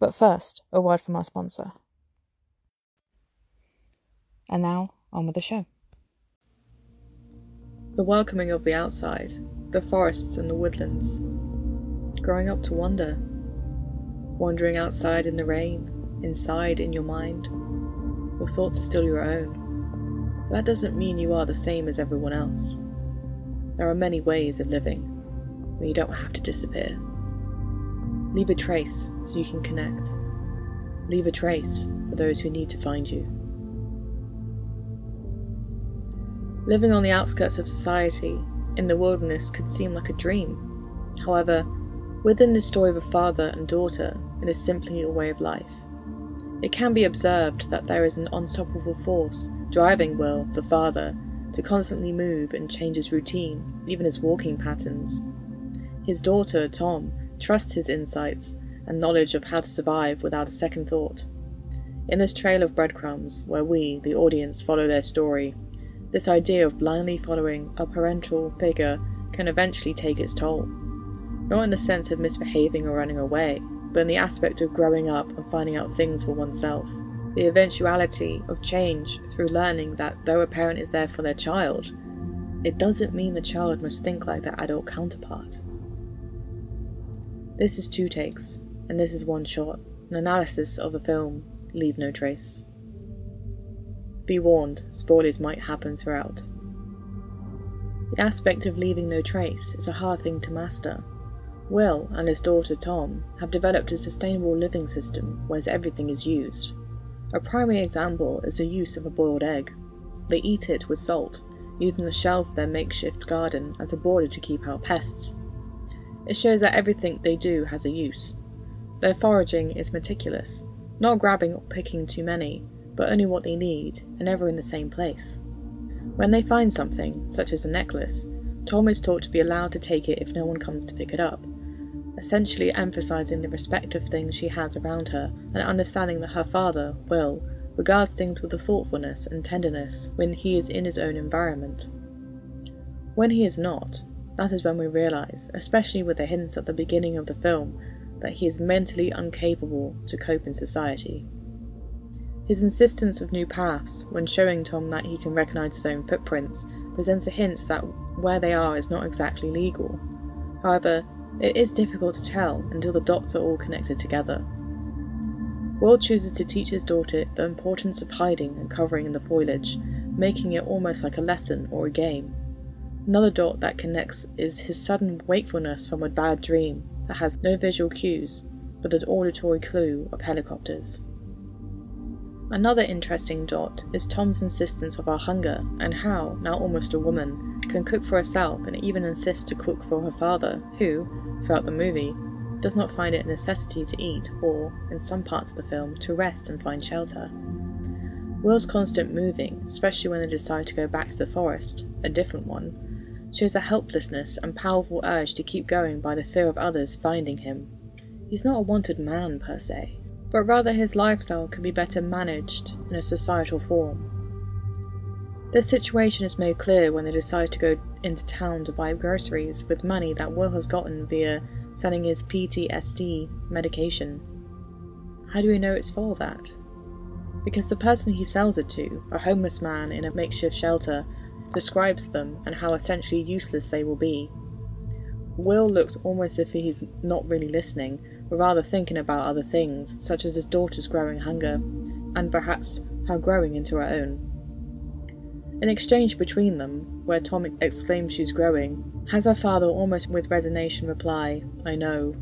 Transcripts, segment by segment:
But first, a word from our sponsor. And now, on with the show. The welcoming of the outside, the forests and the woodlands. Growing up to wonder. Wandering outside in the rain, inside in your mind. Your thoughts are still your own. But that doesn't mean you are the same as everyone else. There are many ways of living, where you don't have to disappear. Leave a trace so you can connect. Leave a trace for those who need to find you. Living on the outskirts of society, in the wilderness, could seem like a dream. However, within the story of a father and daughter, it is simply a way of life. It can be observed that there is an unstoppable force driving Will, the father, to constantly move and change his routine, even his walking patterns. His daughter, Tom, trusts his insights and knowledge of how to survive without a second thought. In this trail of breadcrumbs, where we, the audience, follow their story, this idea of blindly following a parental figure can eventually take its toll. Not in the sense of misbehaving or running away, but in the aspect of growing up and finding out things for oneself. The eventuality of change through learning that though a parent is there for their child, it doesn't mean the child must think like their adult counterpart. This is two takes, and this is one shot, an analysis of the film Leave No Trace. Be warned, spoilers might happen throughout. The aspect of leaving no trace is a hard thing to master. Will and his daughter Tom have developed a sustainable living system where everything is used. A primary example is the use of a boiled egg. They eat it with salt, using the shell of their makeshift garden as a border to keep out pests. It shows that everything they do has a use. Their foraging is meticulous, not grabbing or picking too many, but only what they need, and never in the same place. When they find something, such as a necklace, Tom is taught to be allowed to take it if no one comes to pick it up, essentially emphasizing the respect of things she has around her and understanding that her father, Will, regards things with a thoughtfulness and tenderness when he is in his own environment. When he is not, that is when we realize, especially with the hints at the beginning of the film, that he is mentally incapable to cope in society. His insistence of new paths, when showing Tom that he can recognize his own footprints, presents a hint that where they are is not exactly legal. However, it is difficult to tell until the dots are all connected together. Will chooses to teach his daughter the importance of hiding and covering in the foliage, making it almost like a lesson or a game. Another dot that connects is his sudden wakefulness from a bad dream that has no visual cues, but an auditory clue of helicopters. Another interesting dot is Tom's insistence of our hunger and how, now almost a woman, can cook for herself and even insist to cook for her father, who, throughout the movie, does not find it a necessity to eat or, in some parts of the film, to rest and find shelter. Will's constant moving, especially when they decide to go back to the forest, a different one, shows a helplessness and powerful urge to keep going by the fear of others finding him. He's not a wanted man per se, but rather his lifestyle can be better managed in a societal form. This situation is made clear when they decide to go into town to buy groceries with money that Will has gotten via selling his PTSD medication. How do we know it's for that? Because the person he sells it to, a homeless man in a makeshift shelter, describes them and how essentially useless they will be. Will looks almost as if he's not really listening, but rather thinking about other things, such as his daughter's growing hunger, and perhaps her growing into her own. An exchange between them, where Tom exclaims she's growing, has her father almost with resignation reply, I know.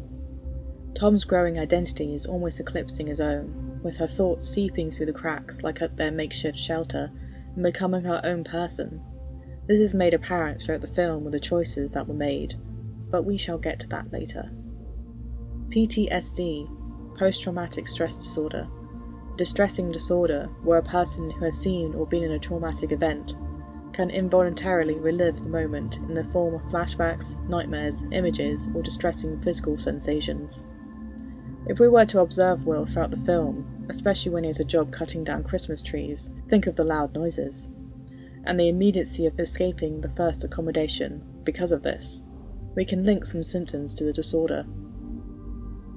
Tom's growing identity is almost eclipsing his own, with her thoughts seeping through the cracks like at their makeshift shelter, and becoming her own person. This is made apparent throughout the film with the choices that were made, but we shall get to that later. PTSD, post traumatic stress disorder, a distressing disorder where a person who has seen or been in a traumatic event can involuntarily relive the moment in the form of flashbacks, nightmares, images, or distressing physical sensations. If we were to observe Will throughout the film, especially when he has a job cutting down Christmas trees, think of the loud noises, and the immediacy of escaping the first accommodation because of this. We can link some symptoms to the disorder.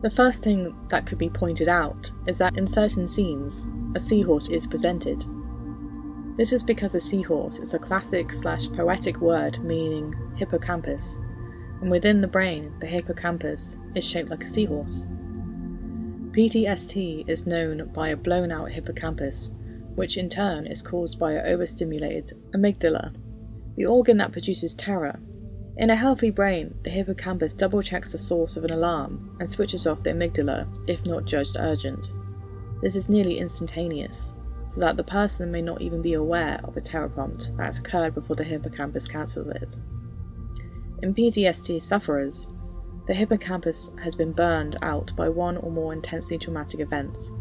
The first thing that could be pointed out is that in certain scenes, a seahorse is presented. This is because a seahorse is a classic slash poetic word meaning hippocampus, and within the brain, the hippocampus is shaped like a seahorse. PTSD is known by a blown out hippocampus, which in turn is caused by an overstimulated amygdala, the organ that produces terror. In a healthy brain, the hippocampus double checks the source of an alarm and switches off the amygdala if not judged urgent. This is nearly instantaneous, so that the person may not even be aware of a terror prompt that has occurred before the hippocampus cancels it. In PTSD sufferers, the hippocampus has been burned out by one or more intensely traumatic events,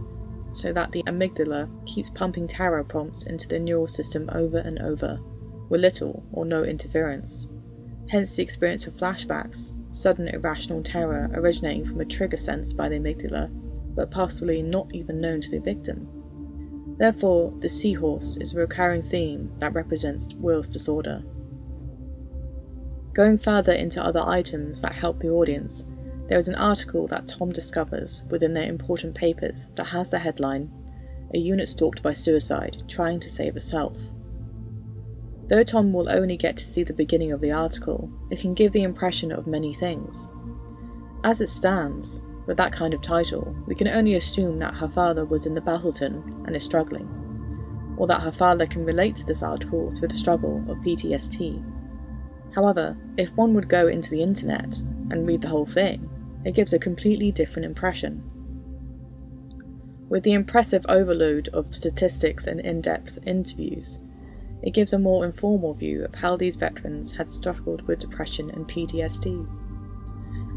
so that the amygdala keeps pumping terror prompts into the neural system over and over, with little or no interference. Hence the experience of flashbacks, sudden irrational terror originating from a trigger sensed by the amygdala, but possibly not even known to the victim. Therefore, the seahorse is a recurring theme that represents Will's disorder. Going further into other items that help the audience, there is an article that Tom discovers within their important papers that has the headline A unit stalked by suicide, trying to save herself. Though Tom will only get to see the beginning of the article, it can give the impression of many things. As it stands, with that kind of title, we can only assume that her father was in the battalion and is struggling, or that her father can relate to this article through the struggle of PTSD. However, if one would go into the internet and read the whole thing, it gives a completely different impression. With the impressive overload of statistics and in depth interviews, it gives a more informal view of how these veterans had struggled with depression and PTSD.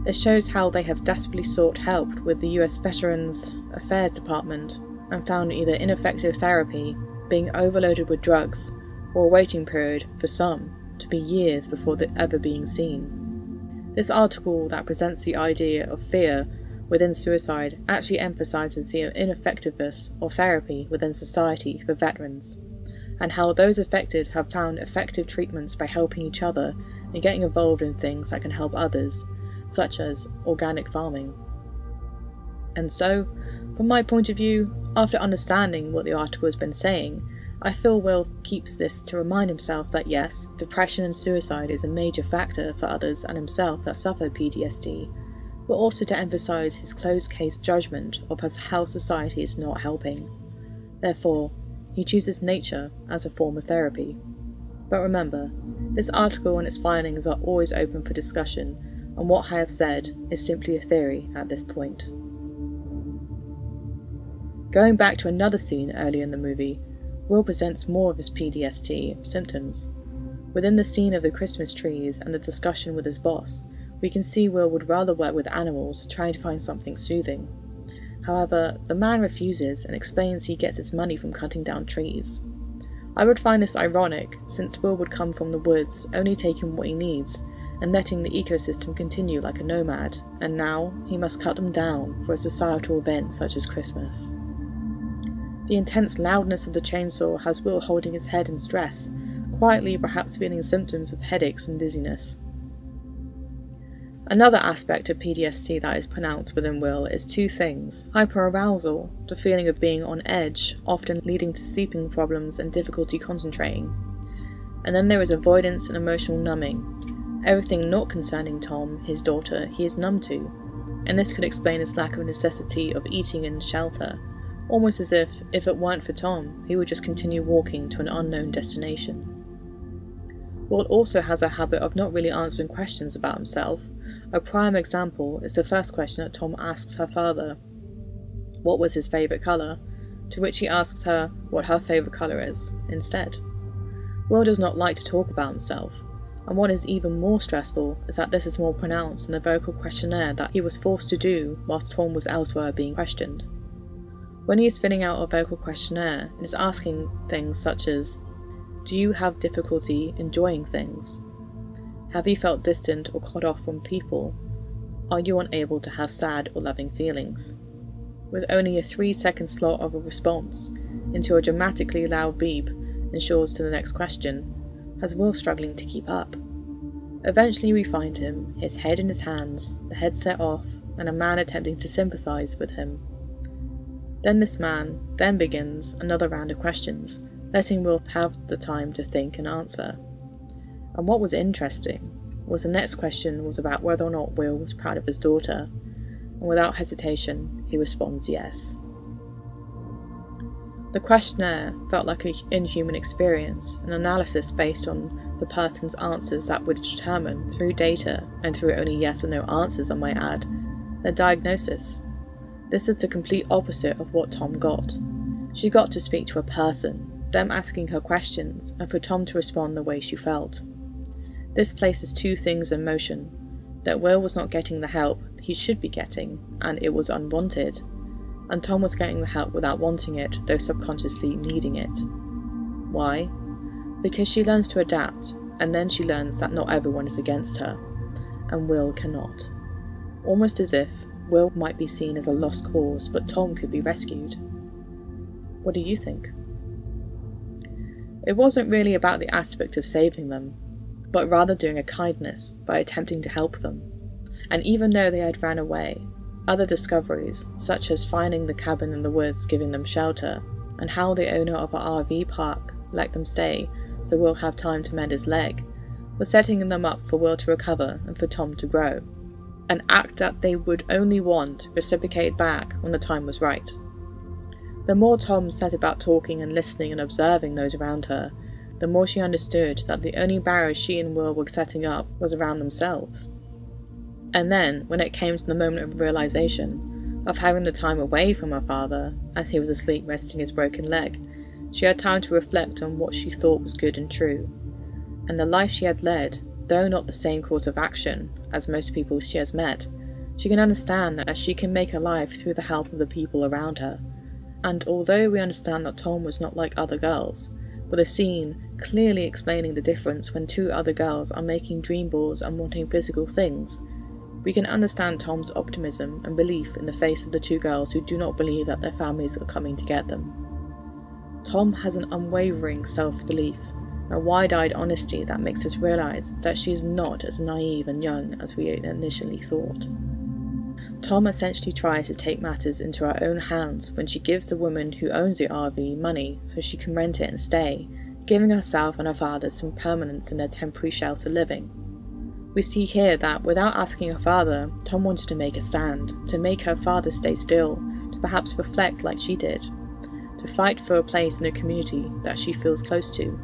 It shows how they have desperately sought help with the US Veterans Affairs Department and found either ineffective therapy, being overloaded with drugs, or a waiting period, for some, to be years before ever being seen. This article that presents the idea of fear within suicide actually emphasizes the ineffectiveness of therapy within society for veterans, and how those affected have found effective treatments by helping each other and getting involved in things that can help others, such as organic farming. And so, from my point of view, after understanding what the article has been saying, I feel Will keeps this to remind himself that yes, depression and suicide is a major factor for others and himself that suffer PTSD, but also to emphasise his closed case judgment of how society is not helping. Therefore, he chooses nature as a form of therapy. But remember, this article and its findings are always open for discussion, and what I have said is simply a theory at this point. Going back to another scene early in the movie, Will presents more of his PTSD symptoms. Within the scene of the Christmas trees and the discussion with his boss, we can see Will would rather work with animals, trying to find something soothing. However, the man refuses and explains he gets his money from cutting down trees. I would find this ironic, since Will would come from the woods, only taking what he needs, and letting the ecosystem continue like a nomad, and now he must cut them down for a societal event such as Christmas. The intense loudness of the chainsaw has Will holding his head in stress, quietly perhaps feeling symptoms of headaches and dizziness. Another aspect of PTSD that is pronounced within Will is two things hyperarousal, the feeling of being on edge, often leading to sleeping problems and difficulty concentrating. And then there is avoidance and emotional numbing. Everything not concerning Tom, his daughter, he is numb to, and this could explain his lack of necessity of eating and shelter, almost as if, if it weren't for Tom, he would just continue walking to an unknown destination. Walt also has a habit of not really answering questions about himself. A prime example is the first question that Tom asks her father what was his favourite colour, to which he asks her what her favourite colour is instead. Will does not like to talk about himself, and what is even more stressful is that this is more pronounced in the vocal questionnaire that he was forced to do whilst Tom was elsewhere being questioned. When he is filling out a vocal questionnaire, and is asking things such as Do you have difficulty enjoying things? Have you felt distant or cut off from people? Are you unable to have sad or loving feelings? With only a three second slot of a response into a dramatically loud beep ensures to the next question, has Will struggling to keep up? Eventually, we find him, his head in his hands, the headset off, and a man attempting to sympathise with him. Then this man then begins another round of questions, letting Will have the time to think and answer. And what was interesting was the next question was about whether or not Will was proud of his daughter, and without hesitation, he responds yes. The questionnaire felt like an inhuman experience, an analysis based on the person's answers that would determine, through data and through only yes or no answers, I might add, their diagnosis. This is the complete opposite of what Tom got. She got to speak to a person, them asking her questions, and for Tom to respond the way she felt. This places two things in motion that Will was not getting the help he should be getting, and it was unwanted, and Tom was getting the help without wanting it, though subconsciously needing it. Why? Because she learns to adapt, and then she learns that not everyone is against her, and Will cannot. Almost as if Will might be seen as a lost cause, but Tom could be rescued. What do you think? It wasn't really about the aspect of saving them, but rather doing a kindness by attempting to help them. And even though they had ran away, other discoveries, such as finding the cabin in the woods giving them shelter, and how the owner of an RV park let them stay so Will have time to mend his leg, were setting them up for Will to recover and for Tom to grow. An act that they would only want reciprocated back when the time was right. The more Tom set about talking and listening and observing those around her, the more she understood that the only barrier she and Will were setting up was around themselves. And then, when it came to the moment of realization, of having the time away from her father, as he was asleep resting his broken leg, she had time to reflect on what she thought was good and true. And the life she had led, though not the same course of action as most people she has met, she can understand that she can make a life through the help of the people around her, and although we understand that Tom was not like other girls, with a scene clearly explaining the difference when two other girls are making dream balls and wanting physical things, we can understand Tom's optimism and belief in the face of the two girls who do not believe that their families are coming to get them. Tom has an unwavering self belief, a wide eyed honesty that makes us realize that she is not as naive and young as we initially thought. Tom essentially tries to take matters into her own hands when she gives the woman who owns the RV money so she can rent it and stay, giving herself and her father some permanence in their temporary shelter living. We see here that without asking her father, Tom wanted to make a stand, to make her father stay still, to perhaps reflect like she did, to fight for a place in a community that she feels close to,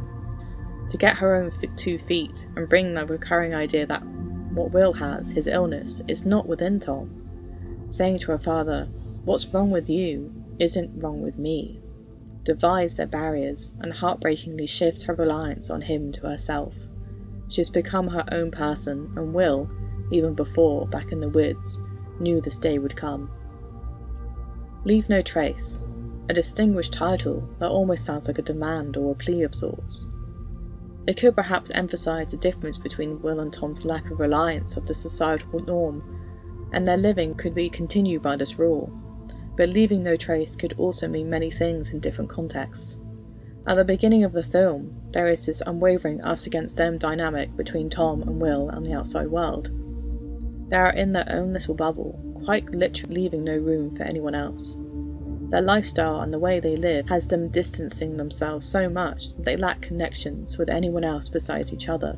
to get her own two feet and bring the recurring idea that what Will has, his illness, is not within Tom saying to her father, What's wrong with you isn't wrong with me, divides their barriers and heartbreakingly shifts her reliance on him to herself. She has become her own person and will, even before, back in the woods, knew this day would come. Leave No Trace, a distinguished title that almost sounds like a demand or a plea of sorts. It could perhaps emphasize the difference between Will and Tom's lack of reliance of the societal norm and their living could be continued by this rule, but leaving no trace could also mean many things in different contexts. At the beginning of the film, there is this unwavering us against them dynamic between Tom and Will and the outside world. They are in their own little bubble, quite literally leaving no room for anyone else. Their lifestyle and the way they live has them distancing themselves so much that they lack connections with anyone else besides each other.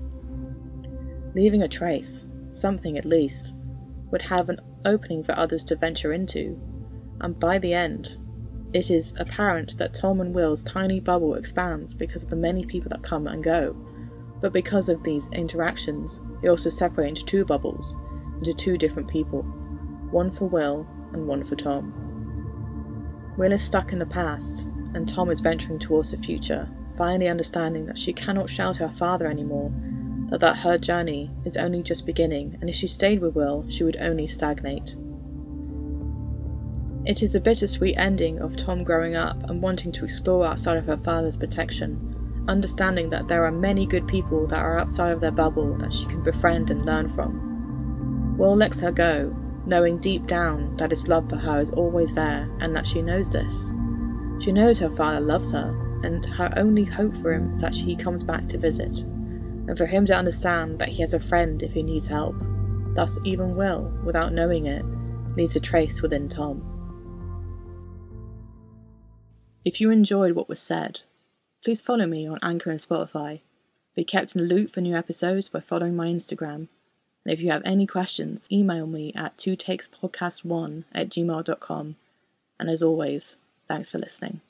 Leaving a trace, something at least, would have an opening for others to venture into, and by the end, it is apparent that Tom and Will's tiny bubble expands because of the many people that come and go. But because of these interactions, they also separate into two bubbles, into two different people one for Will and one for Tom. Will is stuck in the past, and Tom is venturing towards the future, finally understanding that she cannot shelter her father anymore that, that her journey is only just beginning, and if she stayed with Will, she would only stagnate. It is a bittersweet ending of Tom growing up and wanting to explore outside of her father's protection, understanding that there are many good people that are outside of their bubble that she can befriend and learn from. Will lets her go, knowing deep down that his love for her is always there and that she knows this. She knows her father loves her, and her only hope for him is that he comes back to visit and for him to understand that he has a friend if he needs help. Thus, even Will, without knowing it, leaves a trace within Tom. If you enjoyed what was said, please follow me on Anchor and Spotify. Be kept in the loop for new episodes by following my Instagram. And if you have any questions, email me at two takespodcast1 at gmail.com. And as always, thanks for listening.